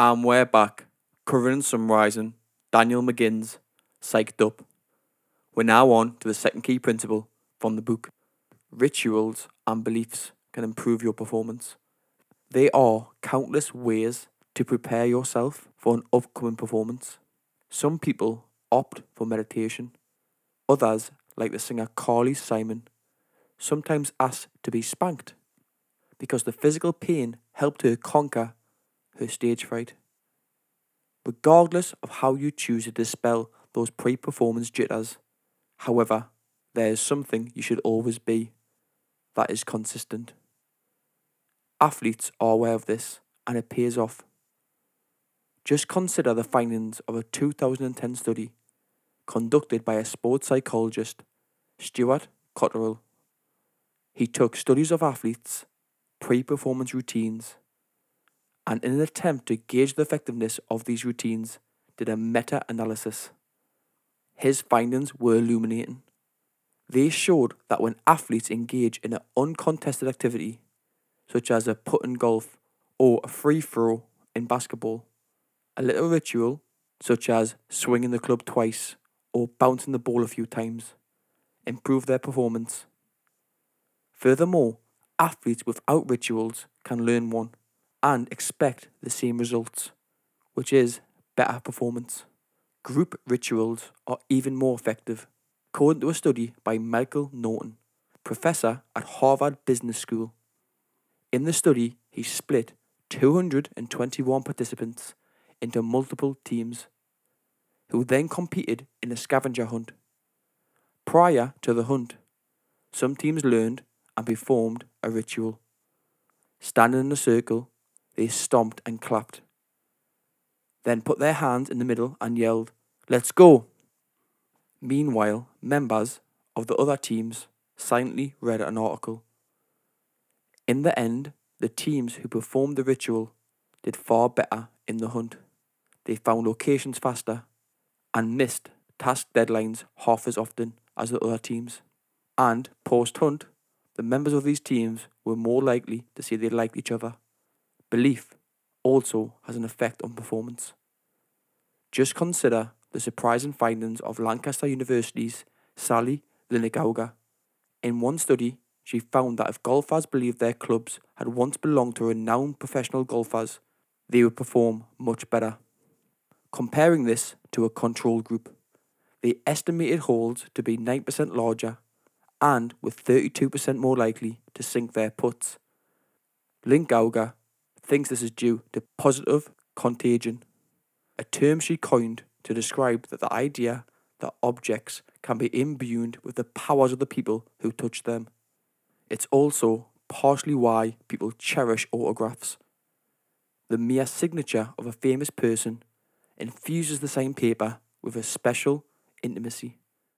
And we're back, covering summarising Daniel McGinn's Psyched Up. We're now on to the second key principle from the book Rituals and beliefs can improve your performance. There are countless ways to prepare yourself for an upcoming performance. Some people opt for meditation, others, like the singer Carly Simon, sometimes ask to be spanked because the physical pain helped her conquer her stage fright. Regardless of how you choose to dispel those pre performance jitters, however, there is something you should always be that is consistent. Athletes are aware of this and it pays off. Just consider the findings of a 2010 study conducted by a sports psychologist, Stuart Cotterill. He took studies of athletes' pre performance routines and, in an attempt to gauge the effectiveness of these routines, did a meta analysis. His findings were illuminating. They showed that when athletes engage in an uncontested activity, such as a putt in golf or a free throw in basketball, a little ritual, such as swinging the club twice or bouncing the ball a few times, improve their performance. Furthermore, athletes without rituals can learn one and expect the same results, which is better performance. Group rituals are even more effective according to a study by Michael Norton, professor at Harvard Business School. In the study, he split 221 participants into multiple teams, who then competed in a scavenger hunt. Prior to the hunt, some teams learned and performed a ritual. Standing in a circle, they stomped and clapped, then put their hands in the middle and yelled, Let's go! Meanwhile, members of the other teams silently read an article. In the end, the teams who performed the ritual did far better in the hunt. They found locations faster and missed task deadlines half as often as the other teams. And post hunt, the members of these teams were more likely to say they liked each other. Belief also has an effect on performance. Just consider the surprising findings of Lancaster University's Sally Linkenauger. In one study, she found that if golfers believed their clubs had once belonged to renowned professional golfers, they would perform much better. Comparing this to a control group, they estimated holes to be 9% larger and were 32% more likely to sink their putts. Linkenauger thinks this is due to positive contagion, a term she coined to describe that the idea that objects can be imbued with the powers of the people who touch them. It's also partially why people cherish autographs. The mere signature of a famous person infuses the same paper with a special intimacy.